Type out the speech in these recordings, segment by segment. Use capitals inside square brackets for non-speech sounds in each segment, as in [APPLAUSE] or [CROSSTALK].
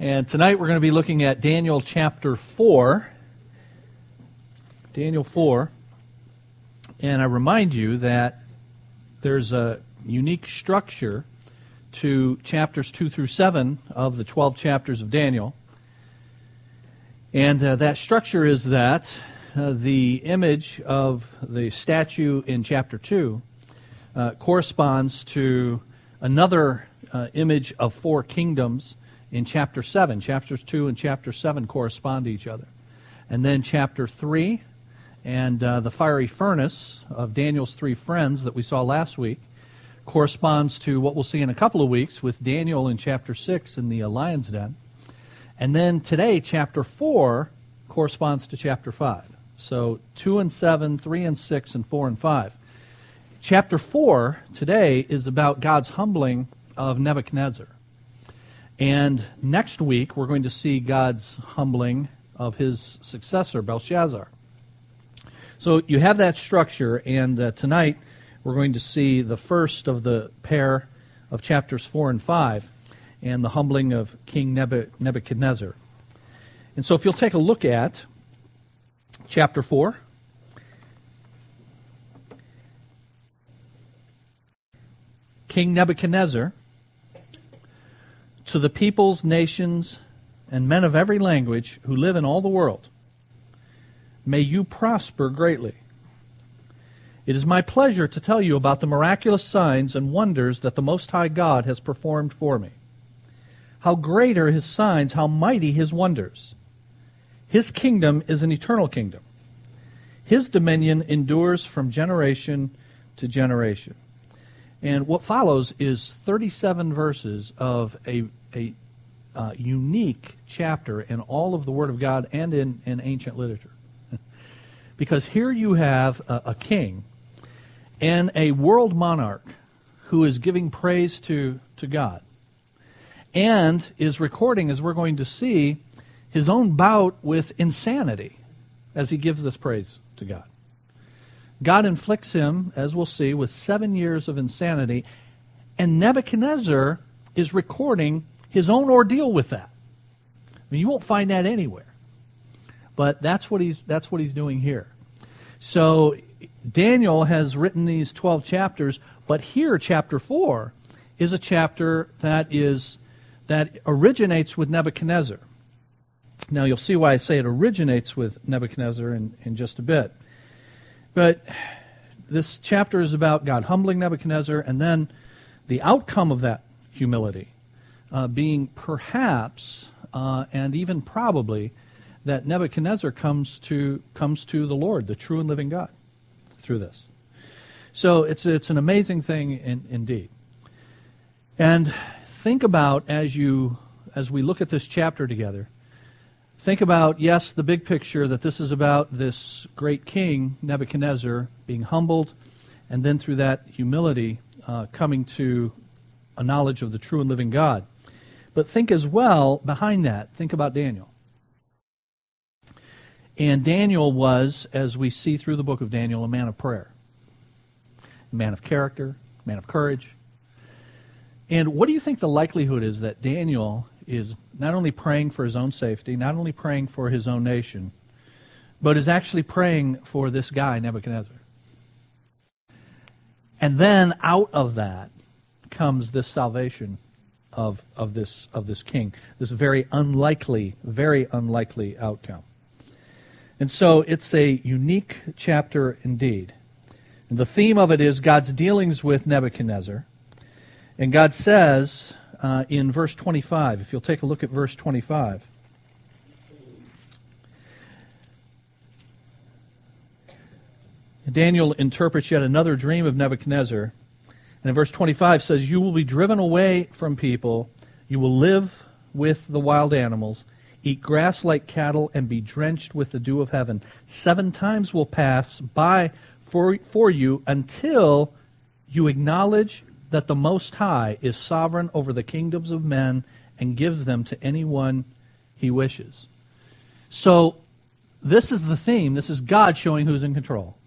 And tonight we're going to be looking at Daniel chapter 4. Daniel 4. And I remind you that there's a unique structure to chapters 2 through 7 of the 12 chapters of Daniel. And uh, that structure is that uh, the image of the statue in chapter 2 uh, corresponds to another uh, image of four kingdoms in chapter 7. Chapters 2 and chapter 7 correspond to each other. And then chapter 3 and uh, the fiery furnace of Daniel's three friends that we saw last week corresponds to what we'll see in a couple of weeks with Daniel in chapter 6 in the lion's den. And then today, chapter 4 corresponds to chapter 5. So 2 and 7, 3 and 6, and 4 and 5. Chapter 4 today is about God's humbling of Nebuchadnezzar. And next week, we're going to see God's humbling of his successor, Belshazzar. So you have that structure, and uh, tonight we're going to see the first of the pair of chapters 4 and 5 and the humbling of King Nebuchadnezzar. And so if you'll take a look at chapter 4. King Nebuchadnezzar to the peoples, nations, and men of every language who live in all the world. May you prosper greatly. It is my pleasure to tell you about the miraculous signs and wonders that the Most High God has performed for me. How great are his signs, how mighty his wonders. His kingdom is an eternal kingdom. His dominion endures from generation to generation. And what follows is 37 verses of a, a uh, unique chapter in all of the Word of God and in, in ancient literature. [LAUGHS] because here you have a, a king and a world monarch who is giving praise to, to God and is recording, as we're going to see, his own bout with insanity as he gives this praise to God. God inflicts him, as we'll see, with seven years of insanity, and Nebuchadnezzar is recording his own ordeal with that. I mean, you won't find that anywhere. But that's what he's that's what he's doing here. So Daniel has written these 12 chapters, but here chapter 4 is a chapter that is that originates with Nebuchadnezzar. Now you'll see why I say it originates with Nebuchadnezzar in, in just a bit. But this chapter is about God humbling Nebuchadnezzar and then the outcome of that humility uh, being perhaps uh, and even probably that Nebuchadnezzar comes to comes to the Lord, the true and living God, through this. So it's it's an amazing thing in, indeed. And think about as you as we look at this chapter together Think about, yes, the big picture that this is about this great king, Nebuchadnezzar, being humbled, and then through that humility, uh, coming to a knowledge of the true and living God. But think as well, behind that, think about Daniel. And Daniel was, as we see through the book of Daniel, a man of prayer, a man of character, a man of courage. And what do you think the likelihood is that Daniel is not only praying for his own safety, not only praying for his own nation, but is actually praying for this guy, Nebuchadnezzar. And then out of that comes this salvation of, of, this, of this king, this very unlikely, very unlikely outcome. And so it's a unique chapter indeed. And the theme of it is God's dealings with Nebuchadnezzar. And God says, uh, in verse 25. If you'll take a look at verse 25. Daniel interprets yet another dream of Nebuchadnezzar. And in verse 25 says, You will be driven away from people, you will live with the wild animals, eat grass like cattle, and be drenched with the dew of heaven. Seven times will pass by for, for you until you acknowledge that the Most High is sovereign over the kingdoms of men and gives them to anyone he wishes. So, this is the theme. This is God showing who's in control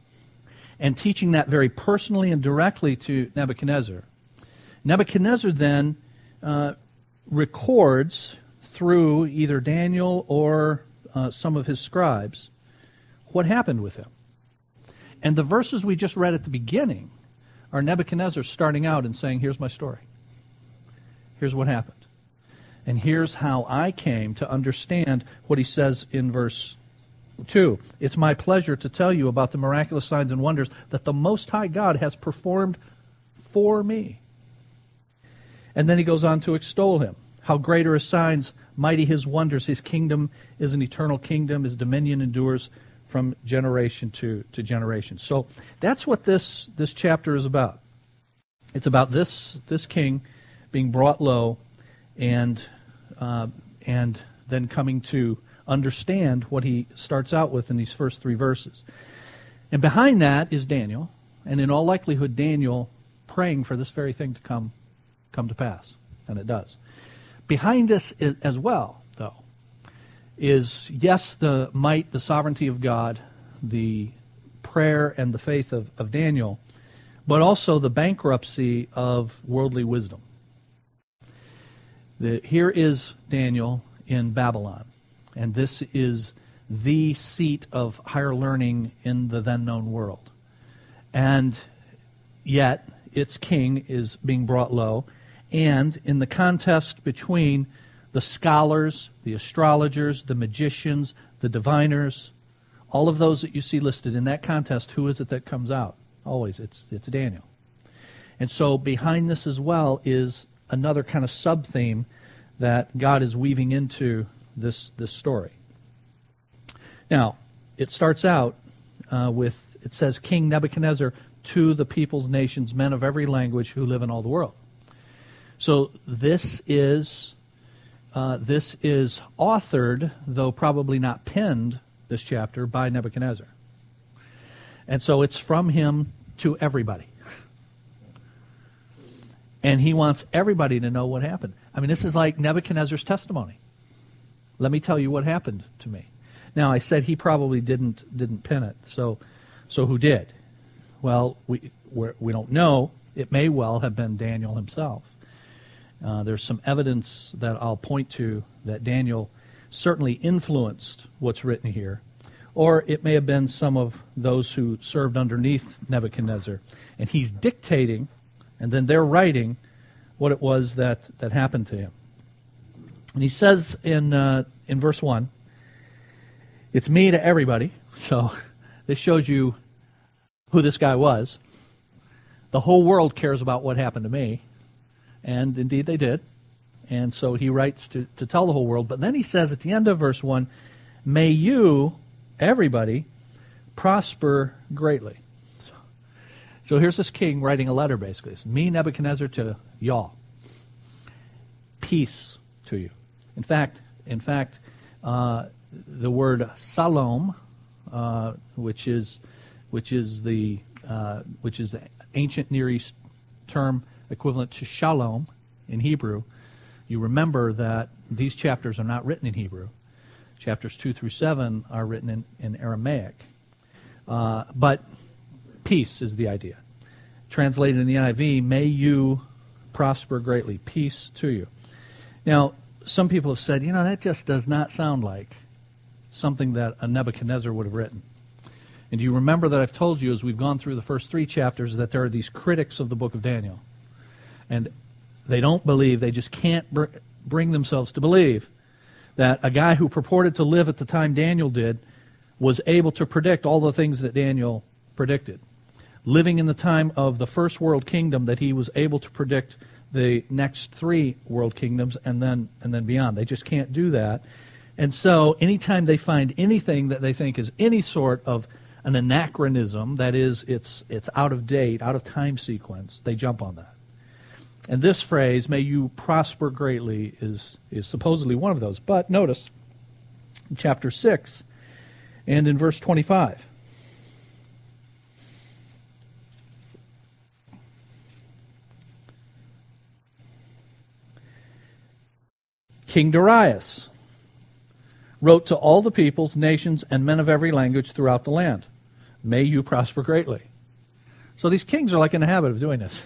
and teaching that very personally and directly to Nebuchadnezzar. Nebuchadnezzar then uh, records through either Daniel or uh, some of his scribes what happened with him. And the verses we just read at the beginning are Nebuchadnezzar starting out and saying, Here's my story. Here's what happened. And here's how I came to understand what he says in verse 2. It's my pleasure to tell you about the miraculous signs and wonders that the Most High God has performed for me. And then he goes on to extol him. How great are his signs, mighty his wonders. His kingdom is an eternal kingdom, his dominion endures from generation to, to generation. So that's what this, this chapter is about. It's about this, this king being brought low and uh, and then coming to understand what he starts out with in these first three verses. And behind that is Daniel, and in all likelihood, Daniel praying for this very thing to come come to pass, and it does. Behind this as well, is yes, the might, the sovereignty of God, the prayer and the faith of, of Daniel, but also the bankruptcy of worldly wisdom. The, here is Daniel in Babylon, and this is the seat of higher learning in the then known world. And yet, its king is being brought low. And in the contest between the scholars, the astrologers, the magicians, the diviners, all of those that you see listed in that contest, who is it that comes out? Always, it's, it's Daniel. And so behind this as well is another kind of sub theme that God is weaving into this, this story. Now, it starts out uh, with, it says, King Nebuchadnezzar to the peoples, nations, men of every language who live in all the world. So this is uh, this is authored, though probably not penned, this chapter by Nebuchadnezzar. And so it's from him to everybody. And he wants everybody to know what happened. I mean, this is like Nebuchadnezzar's testimony. Let me tell you what happened to me. Now, I said he probably didn't didn't pin it. So, so who did? Well, we we're, we do not know. It may well have been Daniel himself. Uh, there's some evidence that I'll point to that Daniel certainly influenced what's written here, or it may have been some of those who served underneath Nebuchadnezzar, and he's dictating and then they're writing what it was that, that happened to him. And he says in, uh, in verse 1, It's me to everybody. [LAUGHS] So this shows you who this guy was. The whole world cares about what happened to me. And indeed they did. And so he writes to, to tell the whole world. But then he says at the end of verse 1, May you, everybody, prosper greatly. So here's this king writing a letter, basically. It's me, Nebuchadnezzar, to y'all. Peace to you. In fact, in fact, uh, the word salom, uh, which is which is the uh, which is the ancient Near East term equivalent to shalom in Hebrew. You remember that these chapters are not written in Hebrew. Chapters two through seven are written in, in Aramaic. Uh, but Peace is the idea. Translated in the NIV, may you prosper greatly. Peace to you. Now, some people have said, you know, that just does not sound like something that a Nebuchadnezzar would have written. And do you remember that I've told you as we've gone through the first three chapters that there are these critics of the book of Daniel? And they don't believe, they just can't br- bring themselves to believe that a guy who purported to live at the time Daniel did was able to predict all the things that Daniel predicted living in the time of the first world kingdom that he was able to predict the next three world kingdoms and then and then beyond. They just can't do that. And so anytime they find anything that they think is any sort of an anachronism, that is it's it's out of date, out of time sequence, they jump on that. And this phrase, may you prosper greatly, is is supposedly one of those. But notice chapter 6 and in verse 25 King Darius wrote to all the peoples, nations, and men of every language throughout the land. May you prosper greatly. So these kings are like in the habit of doing this.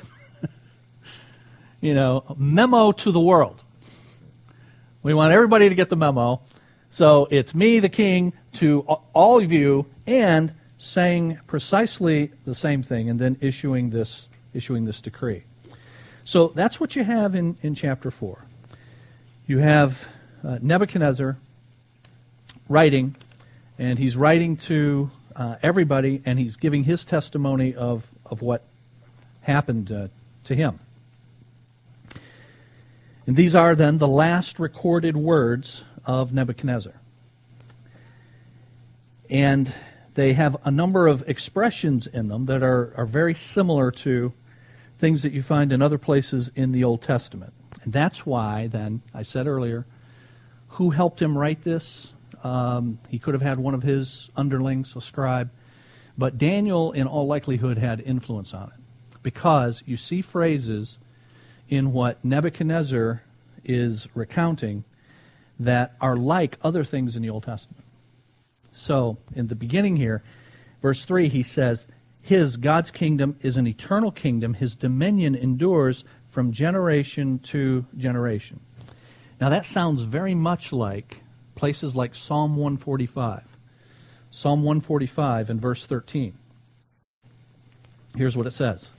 You know, memo to the world. We want everybody to get the memo. So it's me, the king, to all of you, and saying precisely the same thing, and then issuing this issuing this decree. So that's what you have in, in chapter 4. You have uh, Nebuchadnezzar writing, and he's writing to uh, everybody, and he's giving his testimony of, of what happened uh, to him. And these are then the last recorded words of Nebuchadnezzar. And they have a number of expressions in them that are, are very similar to things that you find in other places in the Old Testament. And that's why, then, I said earlier, who helped him write this? Um, he could have had one of his underlings, a scribe. But Daniel, in all likelihood, had influence on it. Because you see phrases in what Nebuchadnezzar is recounting that are like other things in the Old Testament. So, in the beginning here, verse 3, he says, His, God's kingdom, is an eternal kingdom. His dominion endures from generation to generation. Now, that sounds very much like places like Psalm 145. Psalm 145 and verse 13. Here's what it says.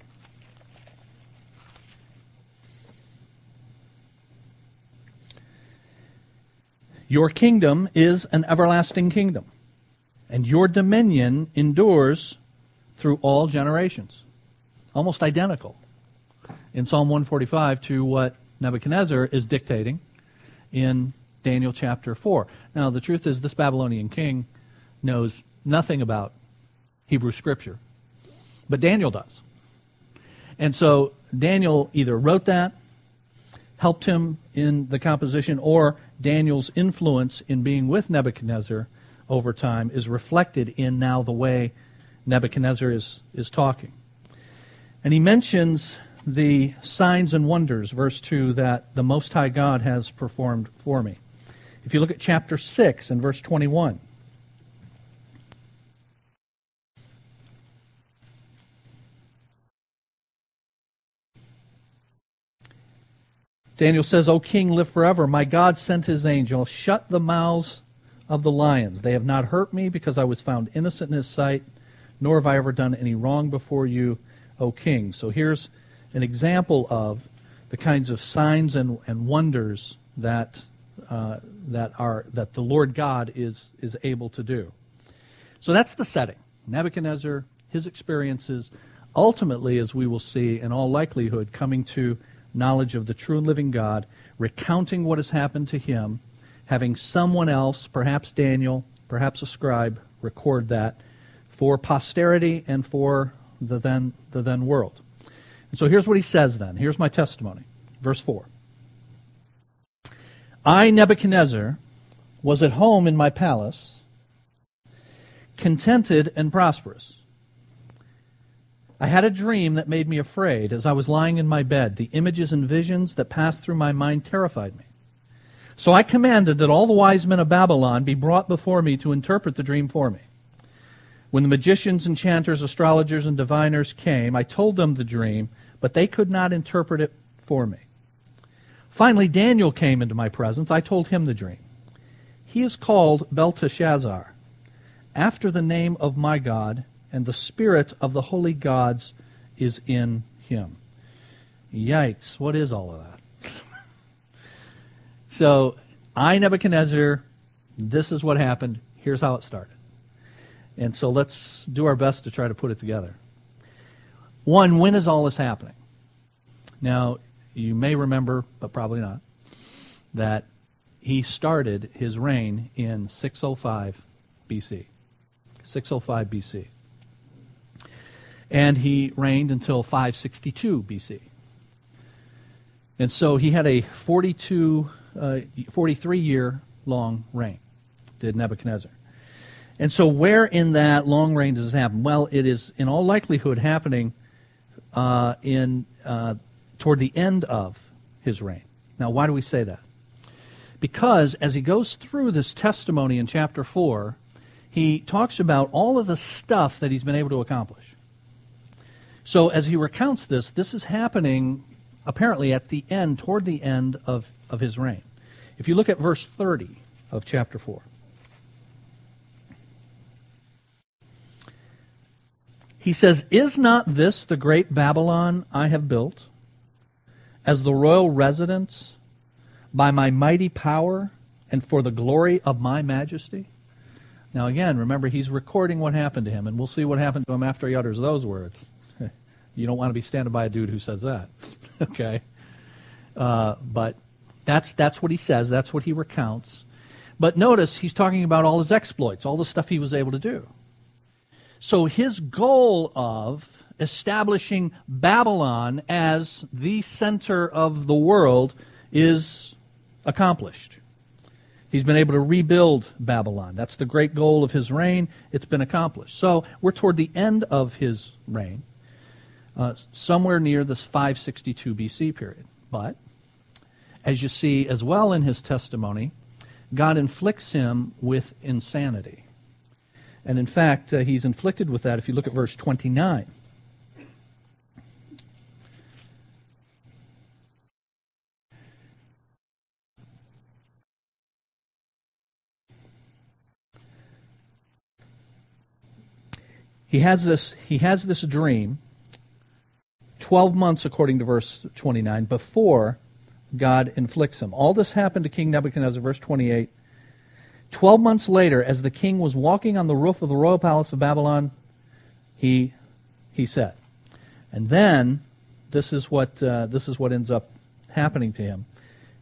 Your kingdom is an everlasting kingdom, and your dominion endures through all generations. Almost identical in Psalm 145 to what Nebuchadnezzar is dictating in Daniel chapter 4. Now, the truth is, this Babylonian king knows nothing about Hebrew scripture, but Daniel does. And so Daniel either wrote that, helped him in the composition, or Daniel's influence in being with Nebuchadnezzar over time is reflected in now the way Nebuchadnezzar is, is talking. And he mentions the signs and wonders, verse 2, that the Most High God has performed for me. If you look at chapter 6 and verse 21, Daniel says, O king, live forever. My God sent his angel, shut the mouths of the lions. They have not hurt me because I was found innocent in his sight, nor have I ever done any wrong before you, O king. So here's an example of the kinds of signs and, and wonders that, uh, that, are, that the Lord God is, is able to do. So that's the setting. Nebuchadnezzar, his experiences, ultimately, as we will see, in all likelihood, coming to knowledge of the true and living God, recounting what has happened to him, having someone else, perhaps Daniel, perhaps a scribe, record that for posterity and for the then, the then world. And so here's what he says then. Here's my testimony. Verse 4. I, Nebuchadnezzar, was at home in my palace, contented and prosperous. I had a dream that made me afraid as I was lying in my bed. The images and visions that passed through my mind terrified me. So I commanded that all the wise men of Babylon be brought before me to interpret the dream for me. When the magicians, enchanters, astrologers, and diviners came, I told them the dream, but they could not interpret it for me. Finally, Daniel came into my presence. I told him the dream. He is called Belteshazzar, after the name of my God and the spirit of the holy gods is in him. Yikes, what is all of that? [LAUGHS] so, I, Nebuchadnezzar, this is what happened. Here's how it started. And so let's do our best to try to put it together. One, when is all this happening? Now, you may remember, but probably not, that he started his reign in 605 BC. 605 BC and he reigned until 562 BC. And so he had a 42, uh, 43 year long reign, did Nebuchadnezzar. And so, where in that long reign does this happen? Well, it is in all likelihood happening uh, in uh, toward the end of his reign. Now, why do we say that? Because as he goes through this testimony in chapter 4, he talks about all of the stuff that he's been able to accomplish. So as he recounts this, this is happening apparently at the end, toward the end of, of his reign. If you look at verse 30 of chapter 4, he says, Is not this the great Babylon I have built as the royal residence by my mighty power and for the glory of my majesty? Now, again, remember, he's recording what happened to him, and we'll see what happened to him after he utters those words. You don't want to be standing by a dude who says that. [LAUGHS] okay? Uh, but that's, that's what he says, that's what he recounts. But notice he's talking about all his exploits, all the stuff he was able to do. So his goal of establishing Babylon as the center of the world is accomplished. He's been able to rebuild Babylon. That's the great goal of his reign. It's been accomplished. So we're toward the end of his reign, uh, somewhere near this 562 BC period. But, as you see as well in his testimony, God inflicts him with insanity. And in fact, uh, he's inflicted with that if you look at verse 29. he has this he has this dream 12 months according to verse 29 before God inflicts him. All this happened to King Nebuchadnezzar verse 28. 12 months later as the king was walking on the roof of the royal palace of Babylon he he said. And then this is what uh, this is what ends up happening to him.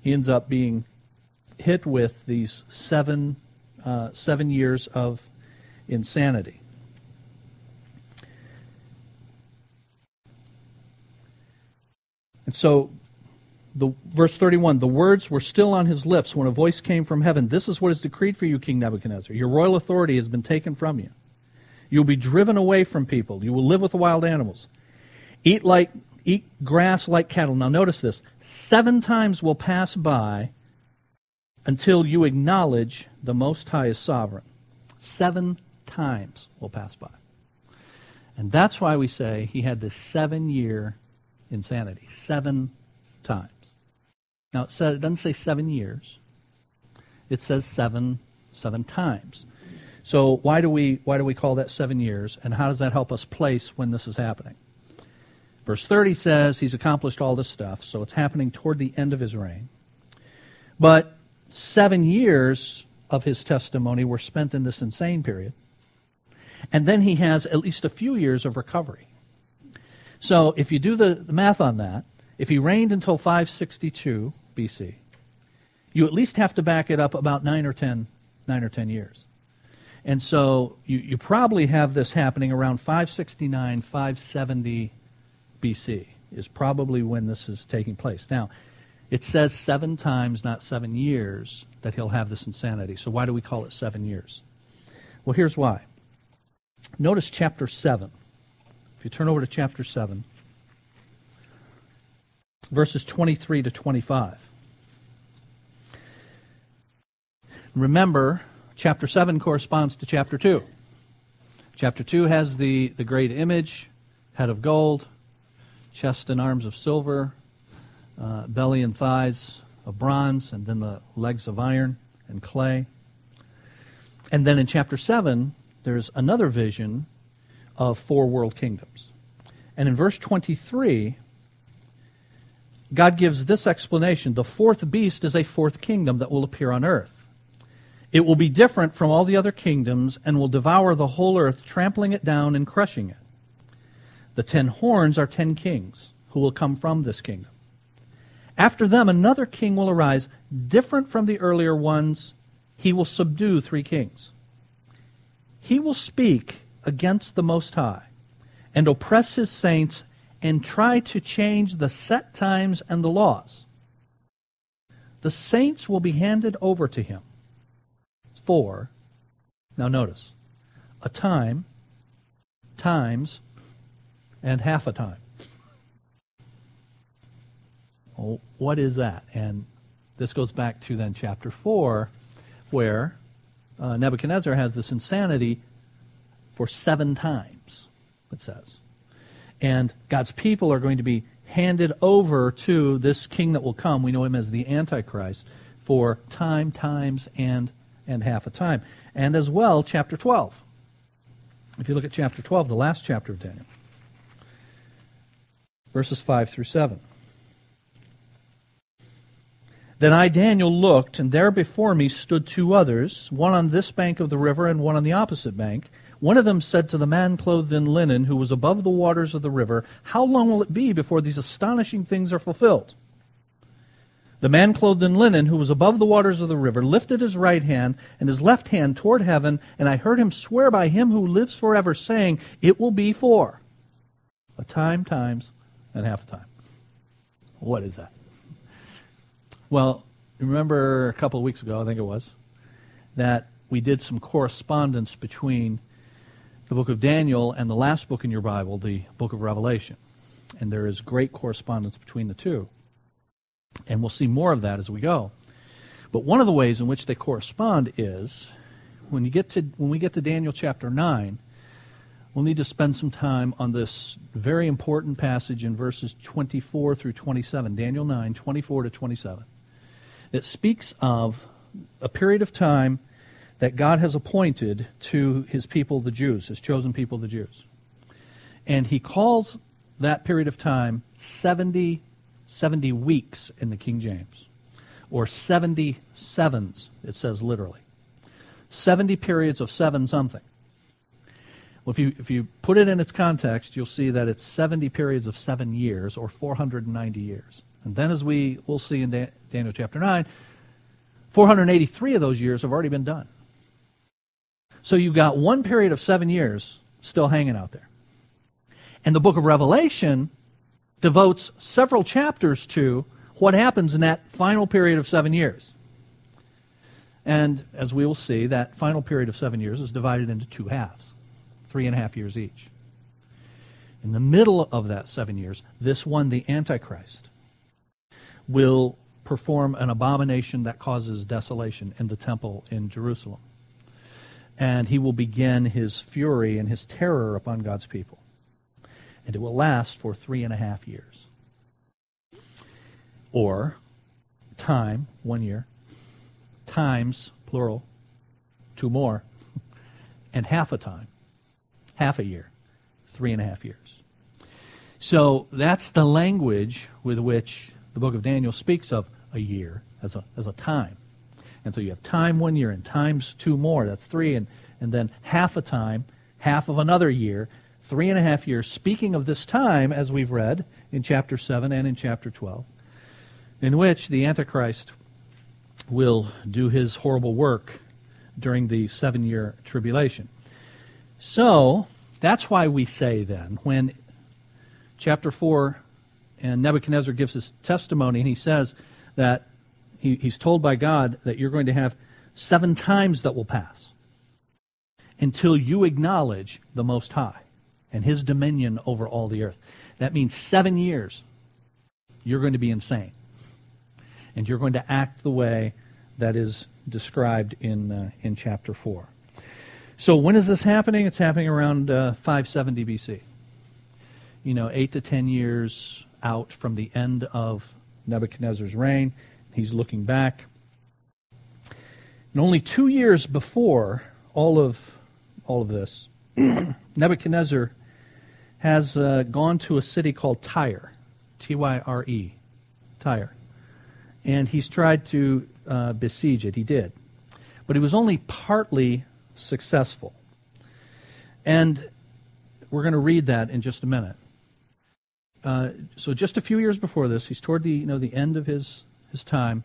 He ends up being hit with these seven uh, seven years of insanity. And so, the, verse 31 the words were still on his lips when a voice came from heaven This is what is decreed for you, King Nebuchadnezzar. Your royal authority has been taken from you. You will be driven away from people. You will live with wild animals. Eat like eat grass like cattle. Now notice this. Seven times will pass by until you acknowledge the Most High is sovereign. Seven times will pass by. And that's why we say he had this seven year insanity seven times. Now it says it doesn't say seven years. It says seven seven times. So why do we why do we call that seven years, and how does that help us place when this is happening? Verse 30 says he's accomplished all this stuff, so it's happening toward the end of his reign. But seven years of his testimony were spent in this insane period. And then he has at least a few years of recovery. So if you do the, the math on that, if he reigned until 562 BC, you at least have to back it up about nine or ten, nine or ten years. And so you, you probably have this happening around 569, 570 BC is probably when this is taking place. Now, it says seven times, not seven years, that he'll have this insanity. So why do we call it seven years? Well, here's why. Notice chapter 7. If you turn over to chapter 7, verses 23 to 25. Remember, chapter 7 corresponds to chapter 2. Chapter 2 has the, the great image, head of gold, chest and arms of silver, uh, belly and thighs of bronze, and then the legs of iron and clay. And then in chapter 7, there's another vision of four world kingdoms. And in verse 23, God gives this explanation The fourth beast is a fourth kingdom that will appear on earth. It will be different from all the other kingdoms and will devour the whole earth, trampling it down and crushing it. The ten horns are ten kings who will come from this kingdom. After them, another king will arise, different from the earlier ones. He will subdue three kings. He will speak against the Most High and oppress his saints and try to change the set times and the laws. The saints will be handed over to him for, now notice, a time, times, and half a time. Well, what is that? And this goes back to then chapter 4, where uh, Nebuchadnezzar has this insanity for seven times, it says. And God's people are going to be handed over to this king that will come. We know him as the Antichrist for time, times, and, and half a time. And as well, chapter 12. If you look at chapter 12, the last chapter of Daniel, verses 5 through 7. Then I, Daniel, looked, and there before me stood two others, one on this bank of the river and one on the opposite bank. One of them said to the man clothed in linen, who was above the waters of the river, How long will it be before these astonishing things are fulfilled? The man clothed in linen, who was above the waters of the river, lifted his right hand and his left hand toward heaven, and I heard him swear by him who lives forever, saying, It will be for a time, times, and half a time. What is that? Well, remember a couple of weeks ago, I think it was, that we did some correspondence between the book of Daniel and the last book in your Bible, the book of Revelation. And there is great correspondence between the two. And we'll see more of that as we go. But one of the ways in which they correspond is when you get to when we get to Daniel chapter 9, we'll need to spend some time on this very important passage in verses 24 through 27. Daniel 9, 24 to 27 It speaks of a period of time that God has appointed to his people, the Jews, his chosen people, the Jews. And he calls that period of time 70, 70 weeks in the King James, or 70 sevens, it says literally. 70 periods of seven something. Well, if you, if you put it in its context, you'll see that it's 70 periods of seven years, or 490 years. And then, as we will see in Daniel chapter 9, 483 of those years have already been done. So you've got one period of seven years still hanging out there. And the book of Revelation devotes several chapters to what happens in that final period of seven years. And as we will see, that final period of seven years is divided into two halves, three and a half years each. In the middle of that seven years, this one, the Antichrist, will perform an abomination that causes desolation in the temple in Jerusalem. And he will begin his fury and his terror upon God's people. And it will last for three and a half years. Or time, one year, times, plural, two more, [LAUGHS] and half a time, half a year, three and a half years. So that's the language with which the book of Daniel speaks of a year as a, as a time. And so you have time one year and times two more. That's three. And, and then half a time, half of another year, three and a half years. Speaking of this time, as we've read in chapter 7 and in chapter 12, in which the Antichrist will do his horrible work during the seven year tribulation. So, that's why we say then, when chapter 4 and Nebuchadnezzar gives his testimony, and he says that he, he's told by God that you're going to have seven times that will pass until you acknowledge the Most High and his dominion over all the earth. That means seven years you're going to be insane. And you're going to act the way that is described in, uh, in chapter 4. So when is this happening? It's happening around uh, 570 BC. You know, eight to ten years out from the end of Nebuchadnezzar's reign. He's looking back. And only two years before all of all of this, [CLEARS THROAT] Nebuchadnezzar has uh, gone to a city called Tyre, T-Y-R-E, Tyre, and he's tried to uh, besiege it. He did, but he was only partly successful. And we're going to read that in just a minute. Uh, so just a few years before this, he's toward the you know the end of his his time,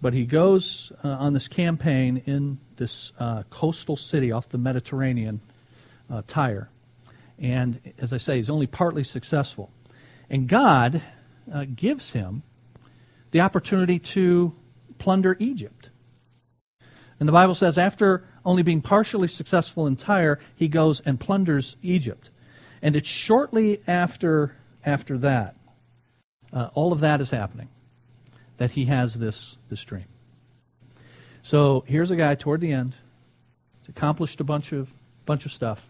but he goes uh, on this campaign in this uh, coastal city off the Mediterranean, uh, Tyre, and as I say, he's only partly successful, and God uh, gives him the opportunity to plunder Egypt. And the Bible says after only being partially successful in Tyre, he goes and plunders Egypt. And it's shortly after after that, uh, all of that is happening, that he has this, this dream. So here's a guy toward the end. He's accomplished a bunch of, bunch of stuff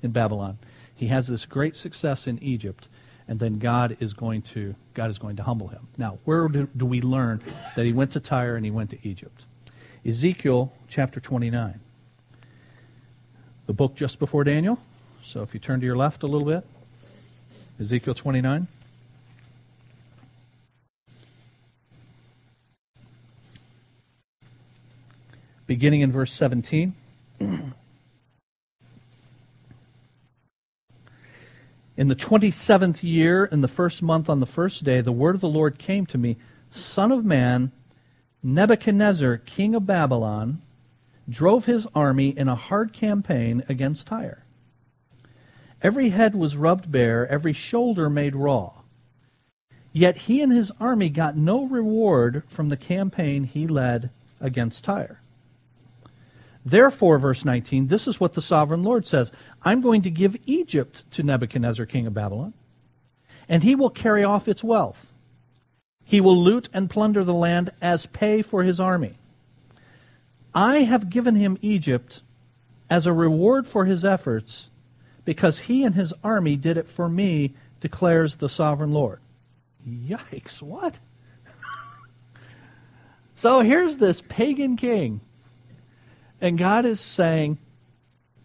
in Babylon. He has this great success in Egypt. and then God is going to God is going to humble him. Now, where do, do we learn that he went to Tyre and he went to Egypt? Ezekiel chapter 29. The book just before Daniel. So if you turn to your left a little bit, Ezekiel 29. Beginning in verse 17. In the 27th year, in the first month, on the first day, the word of the Lord came to me Son of man, Nebuchadnezzar, king of Babylon, drove his army in a hard campaign against Tyre. Every head was rubbed bare, every shoulder made raw. Yet he and his army got no reward from the campaign he led against Tyre. Therefore, verse 19, this is what the sovereign Lord says I'm going to give Egypt to Nebuchadnezzar, king of Babylon, and he will carry off its wealth. He will loot and plunder the land as pay for his army. I have given him Egypt as a reward for his efforts because he and his army did it for me, declares the sovereign Lord. Yikes, what? [LAUGHS] so here's this pagan king and God is saying,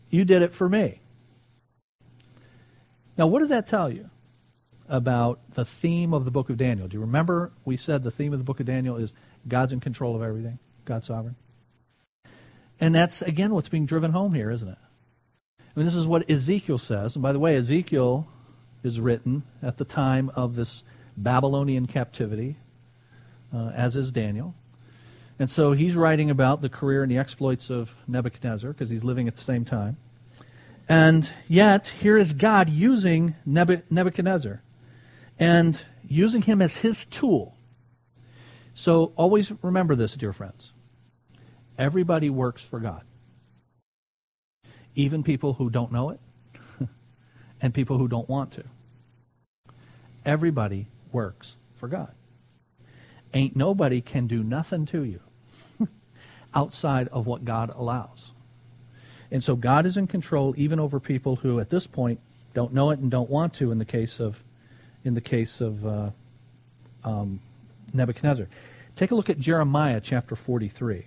You did it for me. Now, what does that tell you about the theme of the book of Daniel? Do you remember we said the theme of the book of Daniel is God's in control of everything, God's sovereign? And that's, again, what's being driven home here, isn't it? I mean, this is what Ezekiel says. And by the way, Ezekiel is written at the time of this Babylonian captivity, uh, as is Daniel. And so he's writing about the career and the exploits of Nebuchadnezzar because he's living at the same time. And yet, here is God using Nebuchadnezzar and using him as his tool. So always remember this, dear friends. Everybody works for God. Even people who don't know it [LAUGHS] and people who don't want to. Everybody works for God. Ain't nobody can do nothing to you outside of what God allows. And so God is in control even over people who at this point don't know it and don't want to in the case of in the case of uh, um, Nebuchadnezzar. Take a look at Jeremiah chapter 43.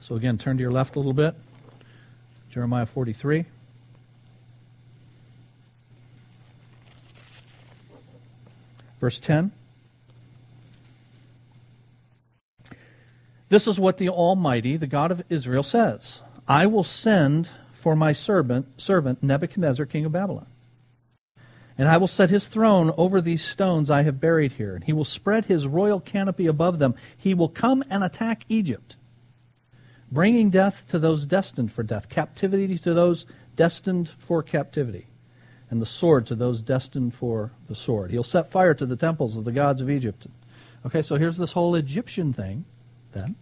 So again, turn to your left a little bit. Jeremiah 43. Verse 10. This is what the Almighty, the God of Israel, says I will send for my servant, servant Nebuchadnezzar, king of Babylon. And I will set his throne over these stones I have buried here, and he will spread his royal canopy above them. He will come and attack Egypt, bringing death to those destined for death, captivity to those destined for captivity, and the sword to those destined for the sword. He'll set fire to the temples of the gods of Egypt. Okay, so here's this whole Egyptian thing then,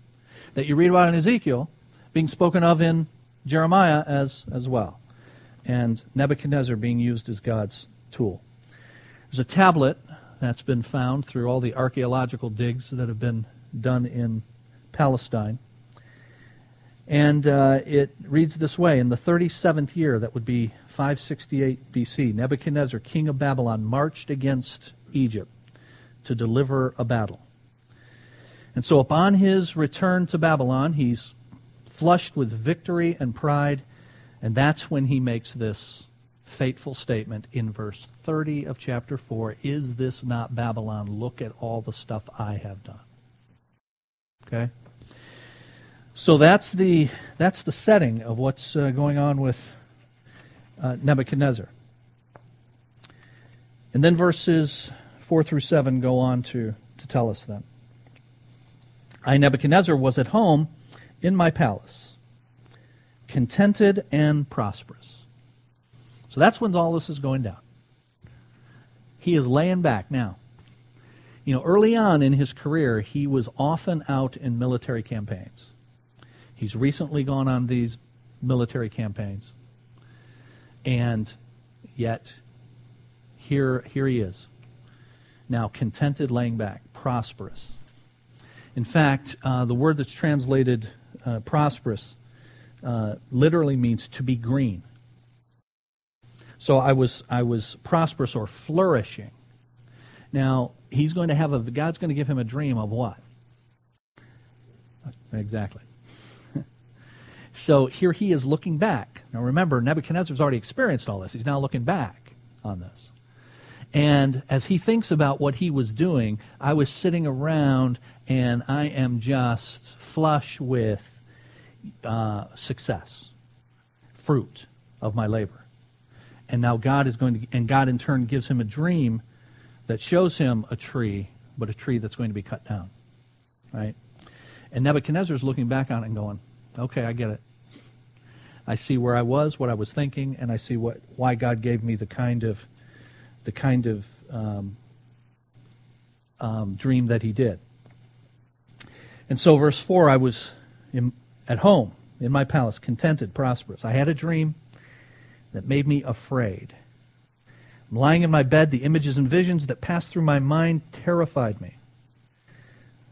that you read about in Ezekiel, being spoken of in Jeremiah as, as well. And Nebuchadnezzar being used as God's tool. There's a tablet that's been found through all the archaeological digs that have been done in Palestine. And uh, it reads this way In the 37th year, that would be 568 BC, Nebuchadnezzar, king of Babylon, marched against Egypt to deliver a battle. And so upon his return to Babylon, he's flushed with victory and pride, and that's when he makes this fateful statement in verse 30 of chapter 4 Is this not Babylon? Look at all the stuff I have done. Okay? So that's the, that's the setting of what's uh, going on with uh, Nebuchadnezzar. And then verses 4 through 7 go on to, to tell us that. I, Nebuchadnezzar, was at home in my palace, contented and prosperous. So that's when all this is going down. He is laying back now. You know, early on in his career, he was often out in military campaigns. He's recently gone on these military campaigns. And yet, here, here he is. Now, contented, laying back, prosperous. In fact, uh, the word that's translated uh, prosperous uh, literally means to be green. So I was I was prosperous or flourishing. Now he's going to have a God's going to give him a dream of what? Exactly. [LAUGHS] so here he is looking back. Now remember, Nebuchadnezzar's already experienced all this. He's now looking back on this. And as he thinks about what he was doing, I was sitting around and I am just flush with uh, success, fruit of my labor. And now God is going to, and God in turn gives him a dream that shows him a tree, but a tree that's going to be cut down. Right? And Nebuchadnezzar is looking back on it and going, okay, I get it. I see where I was, what I was thinking, and I see what why God gave me the kind of the kind of um, um, dream that He did. And so, verse four, I was in, at home in my palace, contented, prosperous. I had a dream that made me afraid. I'm lying in my bed, the images and visions that passed through my mind terrified me.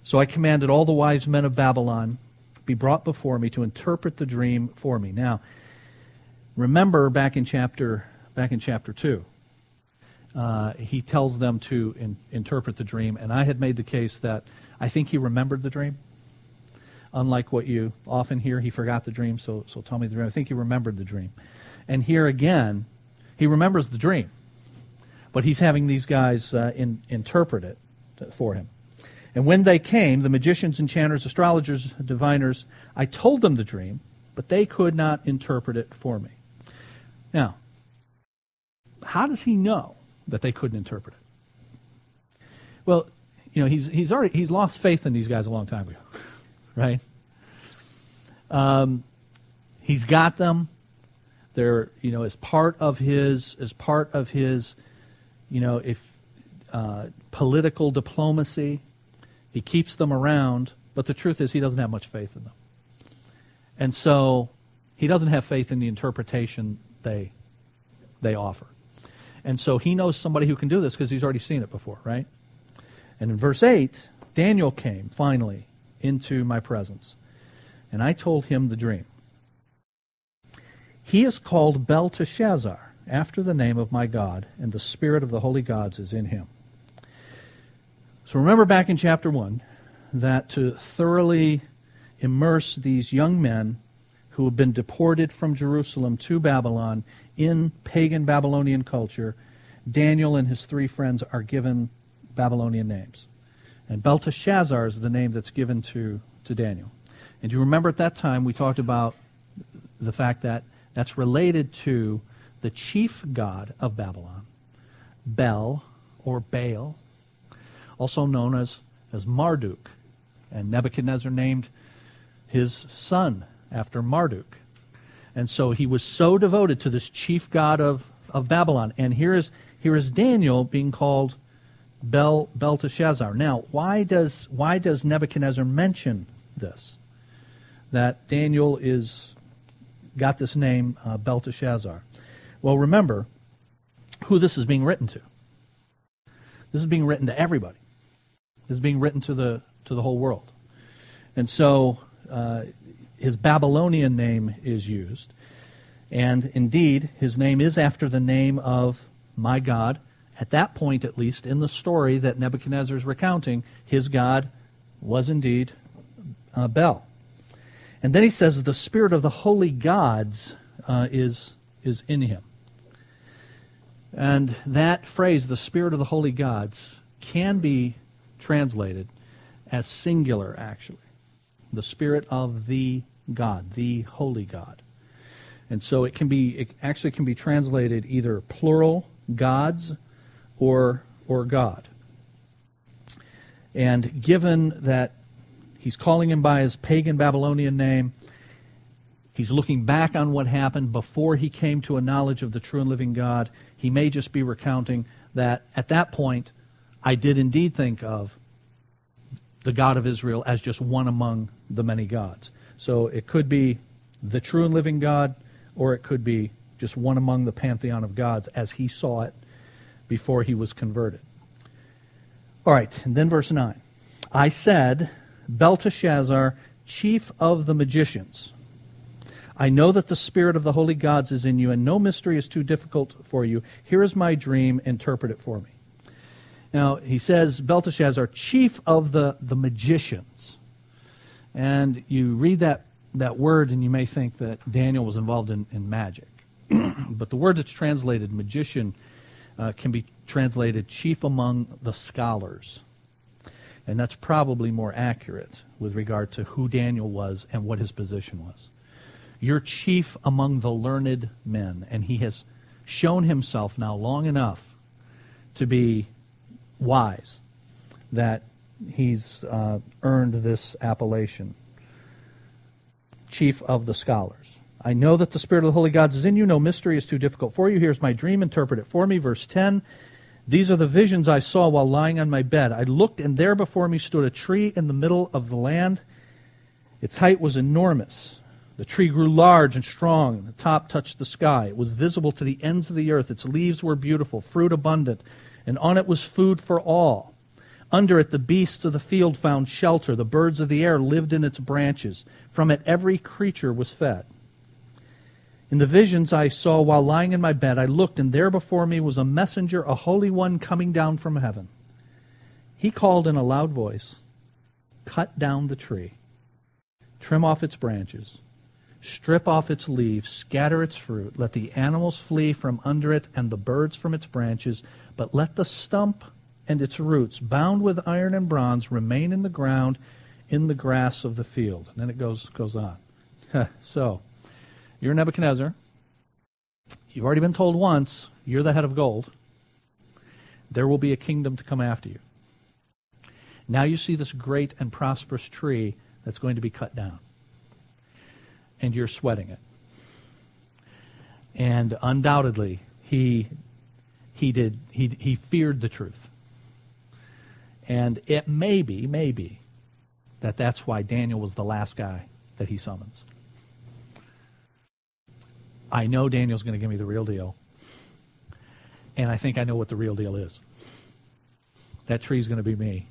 So I commanded all the wise men of Babylon be brought before me to interpret the dream for me. Now, remember back in chapter back in chapter two, uh, he tells them to in, interpret the dream, and I had made the case that I think he remembered the dream. Unlike what you often hear, he forgot the dream. So, so tell me the dream. I think he remembered the dream, and here again, he remembers the dream, but he's having these guys uh, in, interpret it for him. And when they came, the magicians, enchanters, astrologers, diviners, I told them the dream, but they could not interpret it for me. Now, how does he know that they couldn't interpret it? Well, you know, he's he's already he's lost faith in these guys a long time ago, [LAUGHS] right? Um, he's got them. They're you know as part of his as part of his, you know, if uh, political diplomacy he keeps them around, but the truth is he doesn't have much faith in them. And so he doesn't have faith in the interpretation they they offer. And so he knows somebody who can do this because he's already seen it before, right? And in verse 8, Daniel came finally into my presence, and I told him the dream. He is called Belteshazzar, after the name of my God, and the spirit of the holy gods is in him. So remember back in chapter 1 that to thoroughly immerse these young men who have been deported from Jerusalem to Babylon in pagan Babylonian culture, Daniel and his three friends are given Babylonian names. And Belteshazzar is the name that's given to, to Daniel. And you remember at that time we talked about the fact that that's related to the chief god of Babylon, Bel or Baal, also known as, as Marduk. And Nebuchadnezzar named his son after Marduk. And so he was so devoted to this chief god of, of Babylon. And here is, here is Daniel being called Bel, Belteshazzar. Now, why does, why does Nebuchadnezzar mention this? That Daniel is got this name, uh, Belteshazzar. Well, remember who this is being written to. This is being written to everybody This is being written to the to the whole world, and so uh, his Babylonian name is used, and indeed his name is after the name of my God. At that point, at least in the story that Nebuchadnezzar is recounting, his God was indeed uh, Bel. And then he says the spirit of the holy gods uh, is is in him. And that phrase, the spirit of the holy gods, can be translated as singular, actually. The Spirit of the God, the Holy God. And so it can be, it actually can be translated either plural, gods, or, or God. And given that he's calling him by his pagan Babylonian name, he's looking back on what happened before he came to a knowledge of the true and living God, he may just be recounting that at that point, I did indeed think of the God of Israel as just one among the many gods. So it could be the true and living God, or it could be just one among the pantheon of gods as he saw it before he was converted. All right, and then verse 9. I said, Belteshazzar, chief of the magicians, I know that the spirit of the holy gods is in you, and no mystery is too difficult for you. Here is my dream, interpret it for me. Now, he says, Belteshazzar, chief of the, the magicians. And you read that, that word, and you may think that Daniel was involved in, in magic. [CLEARS THROAT] but the word that's translated magician uh, can be translated chief among the scholars. And that's probably more accurate with regard to who Daniel was and what his position was. You're chief among the learned men, and he has shown himself now long enough to be wise that he's uh, earned this appellation. Chief of the scholars. I know that the Spirit of the Holy Gods is in you. No mystery is too difficult for you. Here's my dream. Interpret it for me. Verse 10. These are the visions I saw while lying on my bed. I looked, and there before me stood a tree in the middle of the land. Its height was enormous. The tree grew large and strong, and the top touched the sky. It was visible to the ends of the earth. Its leaves were beautiful, fruit abundant, and on it was food for all. Under it, the beasts of the field found shelter. The birds of the air lived in its branches. From it, every creature was fed. In the visions I saw while lying in my bed, I looked, and there before me was a messenger, a holy one, coming down from heaven. He called in a loud voice Cut down the tree, trim off its branches, strip off its leaves, scatter its fruit, let the animals flee from under it, and the birds from its branches, but let the stump and its roots, bound with iron and bronze, remain in the ground in the grass of the field. And then it goes, goes on. [LAUGHS] so, you're Nebuchadnezzar. You've already been told once you're the head of gold. There will be a kingdom to come after you. Now you see this great and prosperous tree that's going to be cut down. And you're sweating it. And undoubtedly, he, he, did, he, he feared the truth. And it may be, maybe, that that's why Daniel was the last guy that he summons. I know Daniel's going to give me the real deal. And I think I know what the real deal is. That tree is going to be me.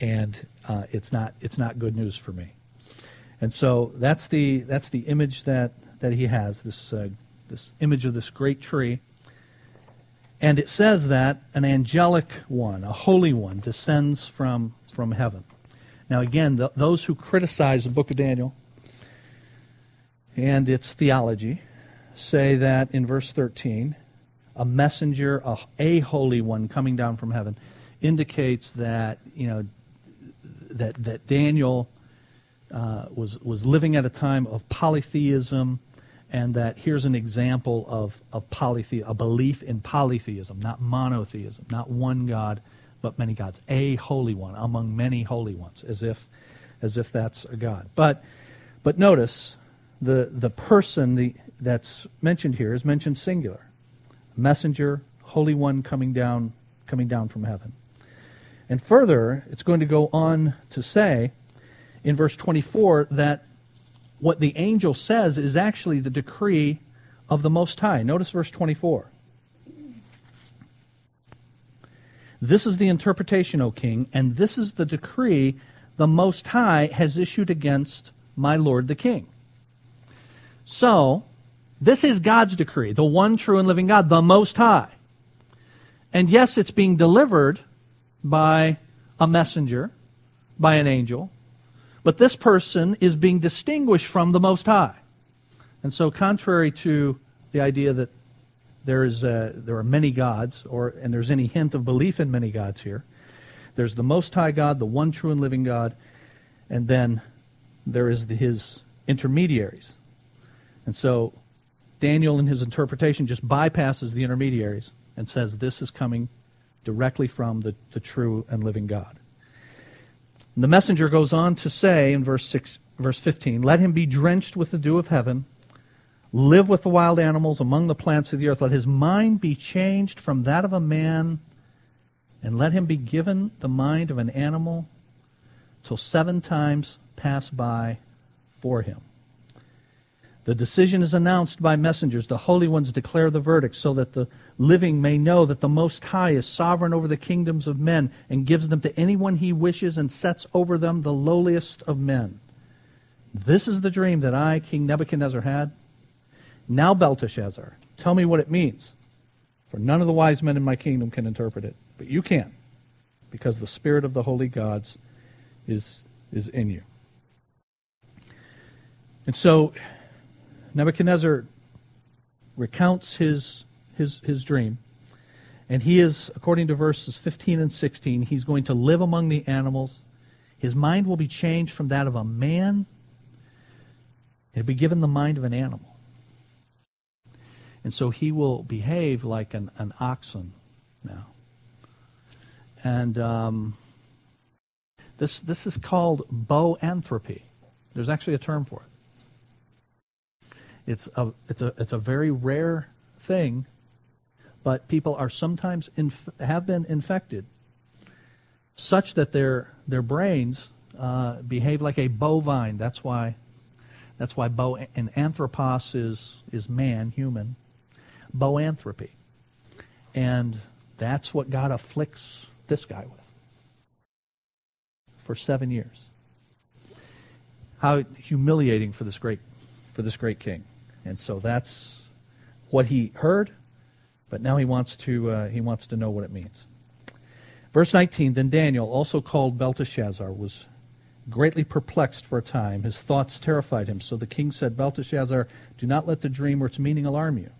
And uh, it's not it's not good news for me. And so that's the that's the image that, that he has this uh, this image of this great tree. And it says that an angelic one, a holy one, descends from from heaven. Now again, the, those who criticize the book of Daniel and its theology say that in verse 13, a messenger, a, a holy one coming down from heaven, indicates that you know that that Daniel uh, was was living at a time of polytheism, and that here's an example of of polythe a belief in polytheism, not monotheism, not one God, but many gods, a holy one among many holy ones, as if as if that's a God. But but notice the, the person the, that's mentioned here is mentioned singular. Messenger, Holy One coming down, coming down from heaven. And further, it's going to go on to say in verse 24 that what the angel says is actually the decree of the Most High. Notice verse 24. This is the interpretation, O king, and this is the decree the Most High has issued against my lord the king. So, this is God's decree, the one true and living God, the Most High. And yes, it's being delivered by a messenger, by an angel, but this person is being distinguished from the Most High. And so, contrary to the idea that there is a, there are many gods, or and there's any hint of belief in many gods here, there's the Most High God, the one true and living God, and then there is the, his intermediaries, and so Daniel, in his interpretation, just bypasses the intermediaries and says this is coming directly from the, the true and living God. And the messenger goes on to say in verse, 6, verse 15, Let him be drenched with the dew of heaven, live with the wild animals among the plants of the earth. Let his mind be changed from that of a man, and let him be given the mind of an animal till seven times pass by for him. The decision is announced by messengers. The holy ones declare the verdict so that the living may know that the Most High is sovereign over the kingdoms of men and gives them to anyone he wishes and sets over them the lowliest of men. This is the dream that I, King Nebuchadnezzar, had. Now, Belteshazzar, tell me what it means. For none of the wise men in my kingdom can interpret it, but you can, because the spirit of the holy gods is, is in you. And so Nebuchadnezzar recounts his, his, his dream. And he is, according to verses 15 and 16, he's going to live among the animals. His mind will be changed from that of a man. He'll be given the mind of an animal. And so he will behave like an, an oxen now. And um, this, this is called boanthropy. There's actually a term for it. It's a, it's a, it's a very rare thing, but people are sometimes inf- have been infected such that their, their brains uh, behave like a bovine. That's why, that's why bo, and anthropos is, is man, human boanthropy. And that's what God afflicts this guy with for seven years. How humiliating for this great for this great king. And so that's what he heard, but now he wants to uh, he wants to know what it means. Verse 19, then Daniel, also called Belteshazzar, was greatly perplexed for a time. His thoughts terrified him. So the king said, Belteshazzar, do not let the dream or its meaning alarm you.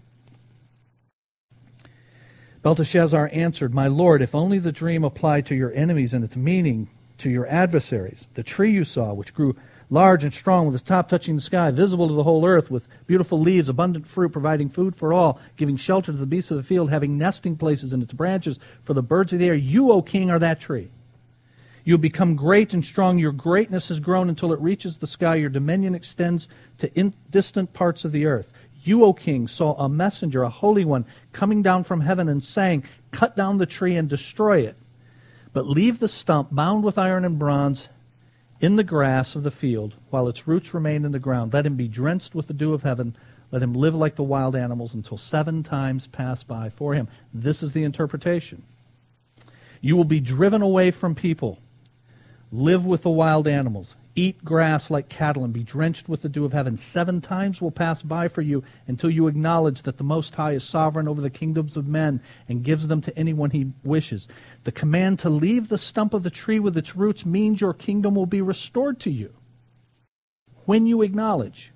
Belteshazzar answered, My lord, if only the dream applied to your enemies and its meaning to your adversaries. The tree you saw, which grew large and strong, with its top touching the sky, visible to the whole earth, with beautiful leaves, abundant fruit, providing food for all, giving shelter to the beasts of the field, having nesting places in its branches for the birds of the air. You, O king, are that tree. You have become great and strong. Your greatness has grown until it reaches the sky. Your dominion extends to distant parts of the earth. You, O king, saw a messenger, a holy one, coming down from heaven and saying, Cut down the tree and destroy it, but leave the stump bound with iron and bronze in the grass of the field while its roots remain in the ground. Let him be drenched with the dew of heaven. Let him live like the wild animals until seven times pass by for him. This is the interpretation. You will be driven away from people. Live with the wild animals. Eat grass like cattle and be drenched with the dew of heaven. Seven times will pass by for you until you acknowledge that the Most High is sovereign over the kingdoms of men and gives them to anyone he wishes. The command to leave the stump of the tree with its roots means your kingdom will be restored to you when you acknowledge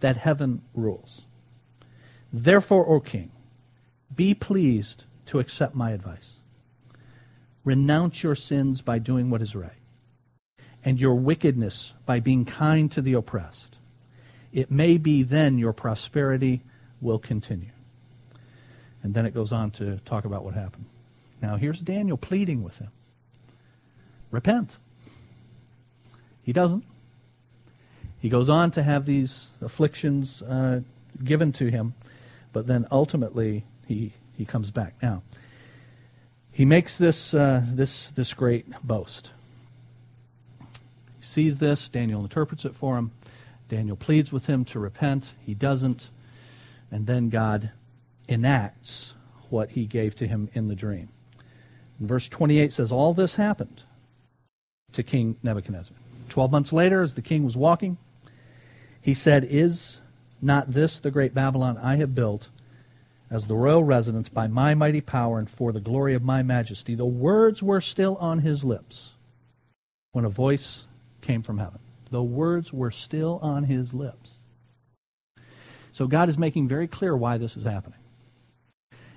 that heaven rules. Therefore, O king, be pleased to accept my advice. Renounce your sins by doing what is right and your wickedness by being kind to the oppressed. It may be then your prosperity will continue. And then it goes on to talk about what happened. Now, here's Daniel pleading with him Repent. He doesn't. He goes on to have these afflictions uh, given to him, but then ultimately he, he comes back. Now, he makes this, uh, this, this great boast He sees this. Daniel interprets it for him. Daniel pleads with him to repent. He doesn't. And then God enacts what he gave to him in the dream. And verse 28 says, All this happened to King Nebuchadnezzar. Twelve months later, as the king was walking, he said, Is not this the great Babylon I have built as the royal residence by my mighty power and for the glory of my majesty? The words were still on his lips when a voice came from heaven. The words were still on his lips. So God is making very clear why this is happening.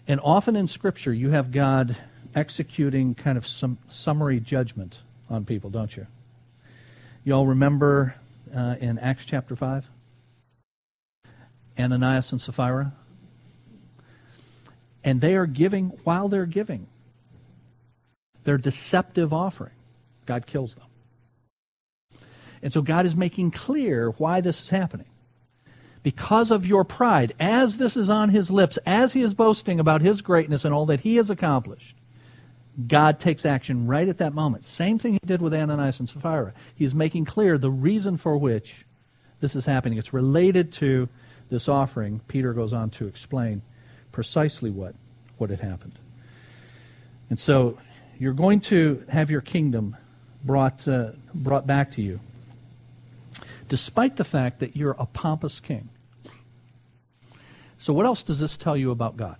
And often in Scripture, you have God executing kind of some summary judgment on people, don't you? You all remember uh, in Acts chapter 5? Ananias and Sapphira? And they are giving, while they're giving, their deceptive offering. God kills them. And so God is making clear why this is happening. Because of your pride, as this is on his lips, as he is boasting about his greatness and all that he has accomplished, God takes action right at that moment. Same thing he did with Ananias and Sapphira. He is making clear the reason for which this is happening. It's related to this offering. Peter goes on to explain precisely what, what had happened. And so you're going to have your kingdom brought, uh, brought back to you. despite the fact that you're a pompous king. So, what else does this tell you about God?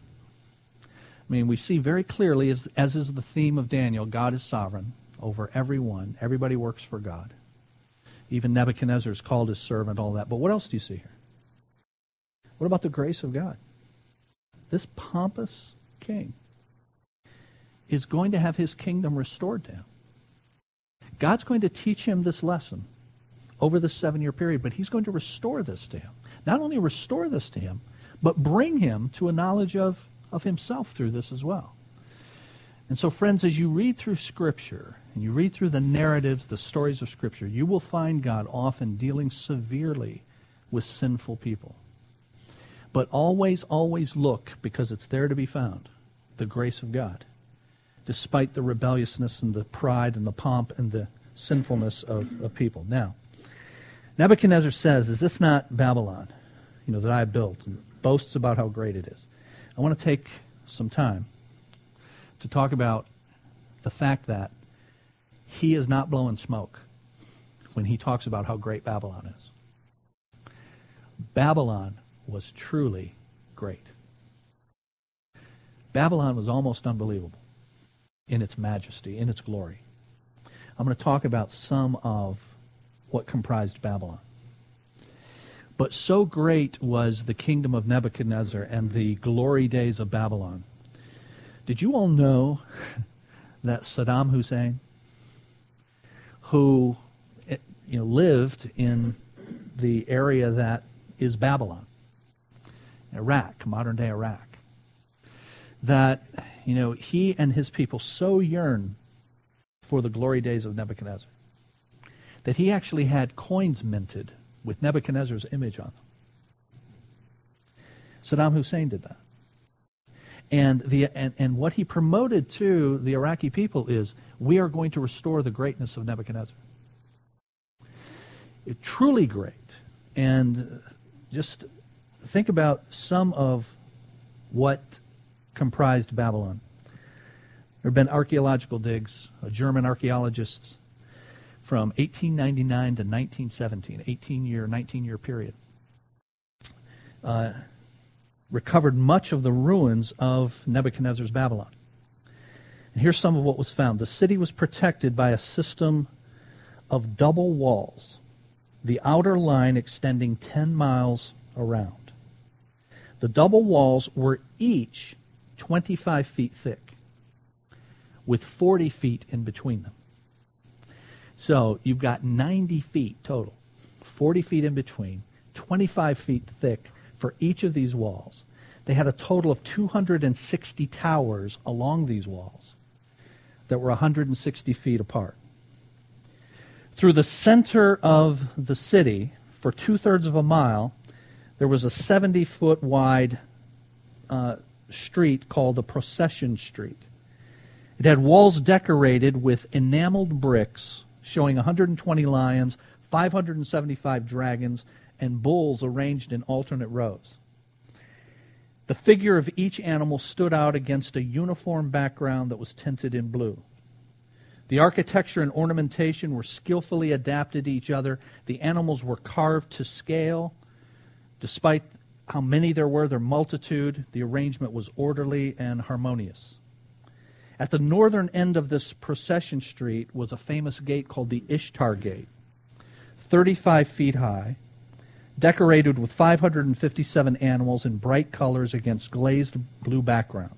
I mean, we see very clearly, as, as is the theme of Daniel, God is sovereign over everyone. Everybody works for God. Even Nebuchadnezzar is called his servant, all that. But what else do you see here? What about the grace of God? This pompous king is going to have his kingdom restored to him. God's going to teach him this lesson over the seven year period, but he's going to restore this to him. Not only restore this to him, but bring him to a knowledge of, of himself through this as well. And so, friends, as you read through Scripture and you read through the narratives, the stories of Scripture, you will find God often dealing severely with sinful people. But always, always look, because it's there to be found, the grace of God, despite the rebelliousness and the pride and the pomp and the sinfulness of, of people. Now, Nebuchadnezzar says, Is this not Babylon, you know, that I built, and boasts about how great it is? I want to take some time to talk about the fact that he is not blowing smoke when he talks about how great Babylon is. Babylon was truly great. Babylon was almost unbelievable in its majesty, in its glory. I'm going to talk about some of what comprised Babylon. But so great was the kingdom of Nebuchadnezzar and the glory days of Babylon. Did you all know [LAUGHS] that Saddam Hussein, who eh, you know, lived in the area that is Babylon, Iraq, modern day Iraq, that you know he and his people so yearn for the glory days of Nebuchadnezzar that he actually had coins minted with Nebuchadnezzar's image on them. Saddam Hussein did that. And, the, and, and what he promoted to the Iraqi people is we are going to restore the greatness of Nebuchadnezzar. It, truly great. And just think about some of what comprised Babylon. There have been archaeological digs, uh, German archaeologists from 1899 to 1917, 18 year, 19 year period. Uh, recovered much of the ruins of Nebuchadnezzar's Babylon. And here's some of what was found. The city was protected by a system of double walls, the outer line extending 10 miles around. The double walls were each 25 feet thick, with 40 feet in between them. So you've got 90 feet total, 40 feet in between, 25 feet thick for each of these walls. They had a total of 260 towers along these walls that were 160 feet apart. Through the center of the city, for two thirds of a mile, there was a 70 foot wide uh, street called the Procession Street. It had walls decorated with enameled bricks showing 120 lions, 575 dragons, and bulls arranged in alternate rows. The figure of each animal stood out against a uniform background that was tinted in blue. The architecture and ornamentation were skillfully adapted to each other. The animals were carved to scale. Despite how many there were, their multitude, the arrangement was orderly and harmonious. At the northern end of this procession street was a famous gate called the Ishtar Gate, 35 feet high, decorated with 557 animals in bright colors against glazed blue background.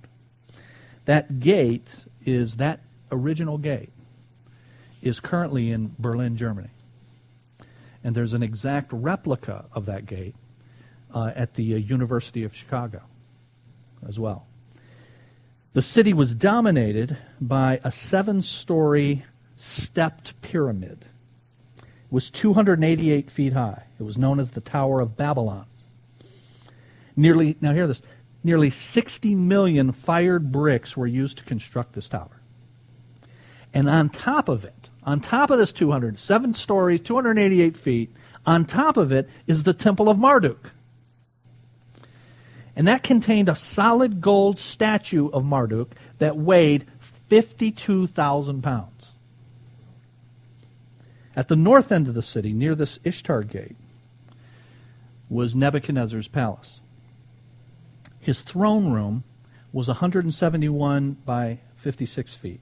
That gate is that original gate is currently in Berlin, Germany. And there's an exact replica of that gate uh, at the uh, University of Chicago as well. The city was dominated by a seven story stepped pyramid. It was 288 feet high. It was known as the Tower of Babylon. Nearly, now hear this, nearly 60 million fired bricks were used to construct this tower. And on top of it, on top of this 200, seven stories, 288 feet, on top of it is the Temple of Marduk and that contained a solid gold statue of Marduk that weighed 52,000 pounds. At the north end of the city, near this Ishtar gate, was Nebuchadnezzar's palace. His throne room was 171 by 56 feet.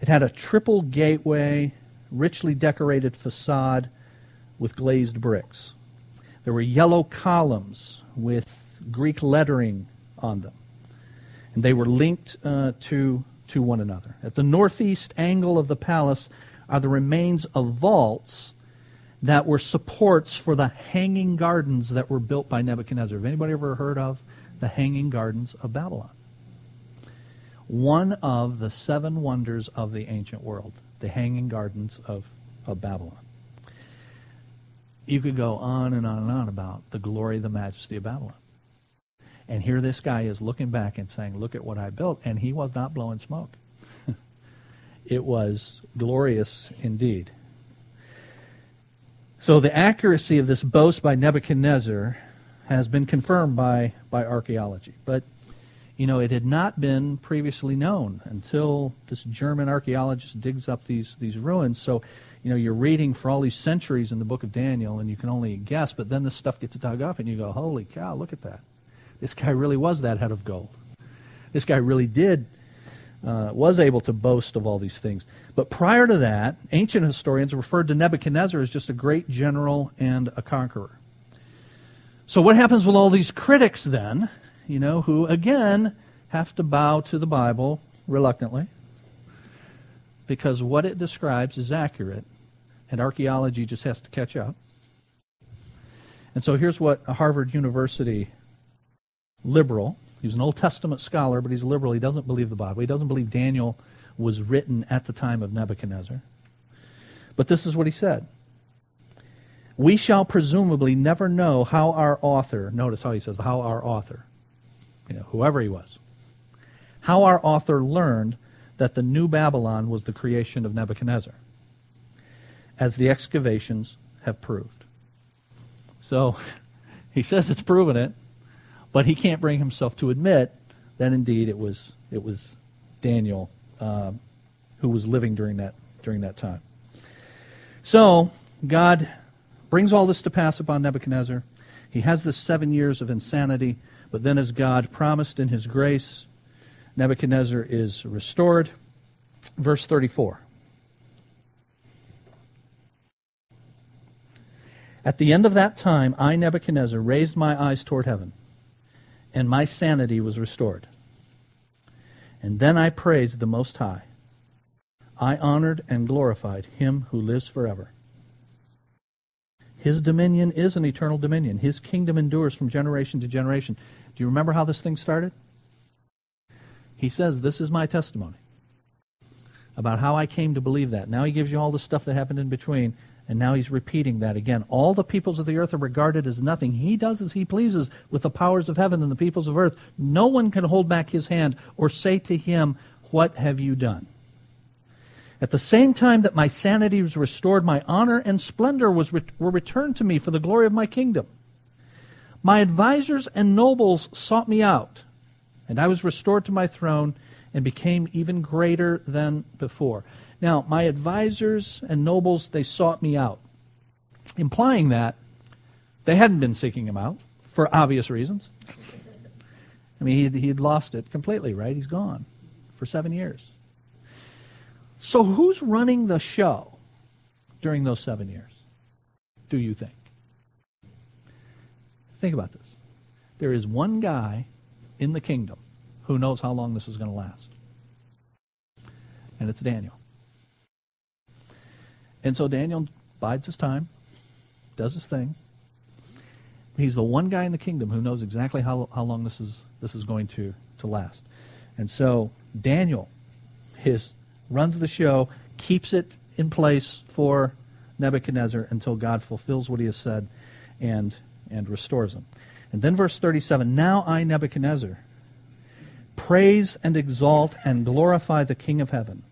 It had a triple gateway, richly decorated facade with glazed bricks. There were yellow columns with Greek lettering on them, and they were linked uh, to, to one another. At the northeast angle of the palace are the remains of vaults that were supports for the hanging gardens that were built by Nebuchadnezzar. Have anybody ever heard of the hanging gardens of Babylon? One of the seven wonders of the ancient world, the hanging gardens of, of Babylon. You could go on and on and on about the glory, the majesty of Babylon. And here this guy is looking back and saying, Look at what I built. And he was not blowing smoke. [LAUGHS] it was glorious indeed. So the accuracy of this boast by Nebuchadnezzar has been confirmed by, by archaeology. But, you know, it had not been previously known until this German archaeologist digs up these, these ruins. So, you know, you're reading for all these centuries in the book of Daniel and you can only guess, but then this stuff gets dug up and you go, holy cow, look at that. This guy really was that head of gold. This guy really did uh, was able to boast of all these things. But prior to that, ancient historians referred to Nebuchadnezzar as just a great general and a conqueror. So, what happens with all these critics then, you know, who again have to bow to the Bible reluctantly? Because what it describes is accurate, and archaeology just has to catch up. And so, here's what a Harvard University liberal he was an Old Testament scholar, but he's liberal. He doesn't believe the Bible. He doesn't believe Daniel was written at the time of Nebuchadnezzar. But this is what he said. We shall presumably never know how our author, notice how he says, how our author, you know, whoever he was, how our author learned that the new Babylon was the creation of Nebuchadnezzar, as the excavations have proved. So [LAUGHS] he says it's proven it. But he can't bring himself to admit that indeed it was it was Daniel uh, who was living during that during that time. So God brings all this to pass upon Nebuchadnezzar. He has this seven years of insanity, but then, as God promised in His grace, Nebuchadnezzar is restored. Verse 34. At the end of that time, I, Nebuchadnezzar, raised my eyes toward heaven and my sanity was restored. And then I praised the Most High. I honored and glorified him who lives forever. His dominion is an eternal dominion. His kingdom endures from generation to generation. Do you remember how this thing started? He says, This is my testimony about how I came to believe that. Now he gives you all the stuff that happened in between. And now he's repeating that again. All the peoples of the earth are regarded as nothing. He does as he pleases with the powers of heaven and the peoples of earth. No one can hold back his hand or say to him, What have you done? At the same time that my sanity was restored, my honor and splendor was re- were returned to me for the glory of my kingdom. My advisers and nobles sought me out, and I was restored to my throne and became even greater than before. Now, my advisors and nobles, they sought me out, implying that they hadn't been seeking him out for obvious reasons. I mean, he'd, he'd lost it completely, right? He's gone for seven years. So, who's running the show during those seven years, do you think? Think about this. There is one guy in the kingdom who knows how long this is going to last, and it's Daniel. And so Daniel bides his time, does his thing. He's the one guy in the kingdom who knows exactly how, how long this is, this is going to, to last. And so Daniel his, runs the show, keeps it in place for Nebuchadnezzar until God fulfills what he has said and, and restores him. And then verse 37 Now I, Nebuchadnezzar, praise and exalt and glorify the King of heaven,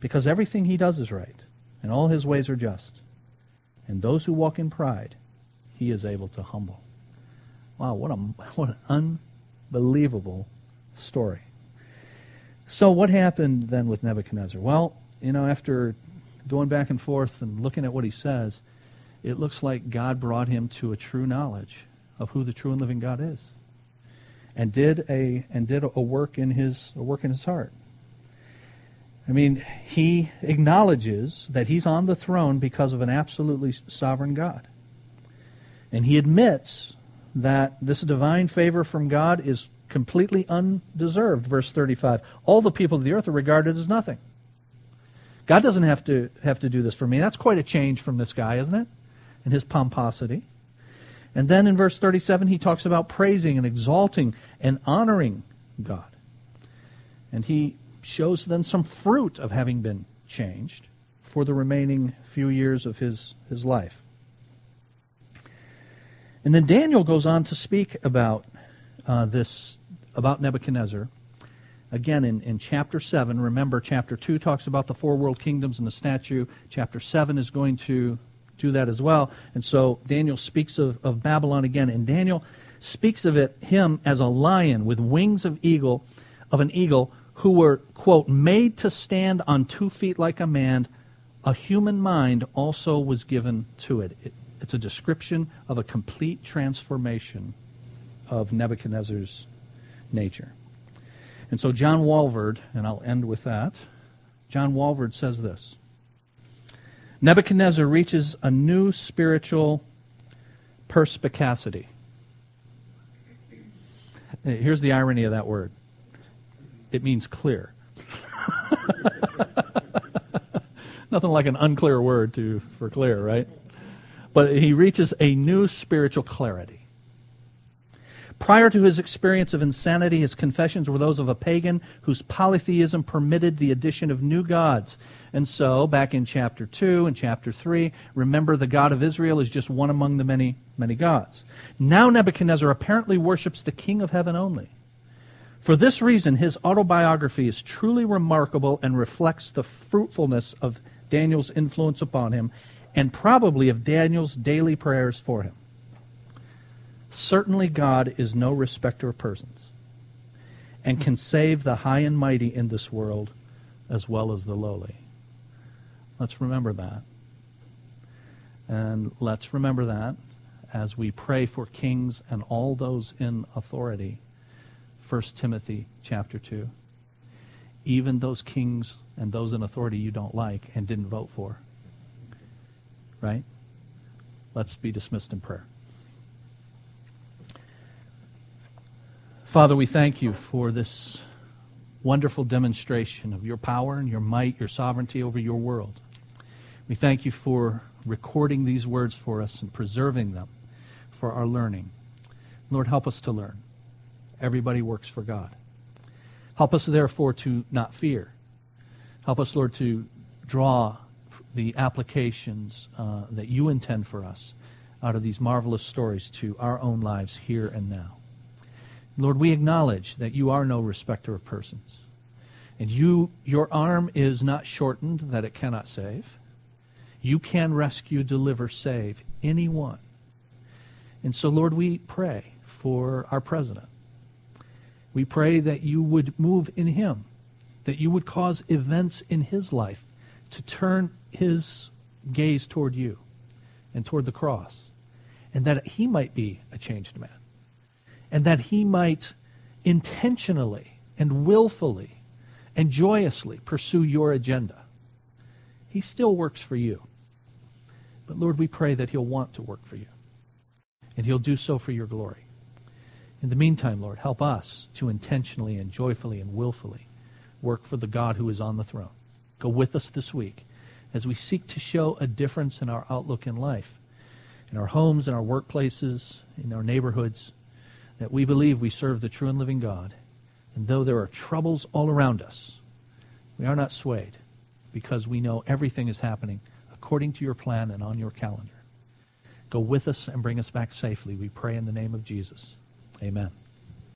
because everything he does is right and all his ways are just. And those who walk in pride, he is able to humble. Wow, what, a, [LAUGHS] what an unbelievable story. So, what happened then with Nebuchadnezzar? Well, you know, after going back and forth and looking at what he says, it looks like God brought him to a true knowledge of who the true and living God is, and did a and did a work in his a work in his heart. I mean, he acknowledges that he's on the throne because of an absolutely sovereign God. And he admits that this divine favor from God is completely undeserved. Verse 35. All the people of the earth are regarded as nothing. God doesn't have to have to do this for me. That's quite a change from this guy, isn't it? And his pomposity. And then in verse 37, he talks about praising and exalting and honoring God. And he shows then some fruit of having been changed for the remaining few years of his, his life. And then Daniel goes on to speak about uh, this, about Nebuchadnezzar. Again, in, in chapter 7, remember, chapter 2 talks about the four world kingdoms and the statue. Chapter 7 is going to do that as well. And so Daniel speaks of, of Babylon again. And Daniel speaks of it, him, as a lion with wings of eagle, of an eagle, who were, quote, made to stand on two feet like a man. A human mind also was given to it. it it's a description of a complete transformation of Nebuchadnezzar's nature. And so John Walvoord, and I'll end with that, John Walvoord says this Nebuchadnezzar reaches a new spiritual perspicacity. Here's the irony of that word it means clear. [LAUGHS] Nothing like an unclear word to, for clear, right? But he reaches a new spiritual clarity. Prior to his experience of insanity, his confessions were those of a pagan whose polytheism permitted the addition of new gods. And so, back in chapter 2 and chapter 3, remember the God of Israel is just one among the many, many gods. Now Nebuchadnezzar apparently worships the King of heaven only. For this reason, his autobiography is truly remarkable and reflects the fruitfulness of Daniel's influence upon him and probably of Daniel's daily prayers for him. Certainly, God is no respecter of persons and can save the high and mighty in this world as well as the lowly. Let's remember that. And let's remember that as we pray for kings and all those in authority. 1 Timothy chapter 2. Even those kings and those in authority you don't like and didn't vote for. Right? Let's be dismissed in prayer. Father, we thank you for this wonderful demonstration of your power and your might, your sovereignty over your world. We thank you for recording these words for us and preserving them for our learning. Lord, help us to learn. Everybody works for God. Help us, therefore, to not fear. Help us, Lord, to draw the applications uh, that you intend for us out of these marvelous stories to our own lives here and now. Lord, we acknowledge that you are no respecter of persons. And you, your arm is not shortened that it cannot save. You can rescue, deliver, save anyone. And so, Lord, we pray for our president. We pray that you would move in him, that you would cause events in his life to turn his gaze toward you and toward the cross, and that he might be a changed man and that he might intentionally and willfully and joyously pursue your agenda. He still works for you. But Lord, we pray that he'll want to work for you. And he'll do so for your glory. In the meantime, Lord, help us to intentionally and joyfully and willfully work for the God who is on the throne. Go with us this week as we seek to show a difference in our outlook in life, in our homes, in our workplaces, in our neighborhoods that we believe we serve the true and living God. And though there are troubles all around us, we are not swayed because we know everything is happening according to your plan and on your calendar. Go with us and bring us back safely. We pray in the name of Jesus. Amen.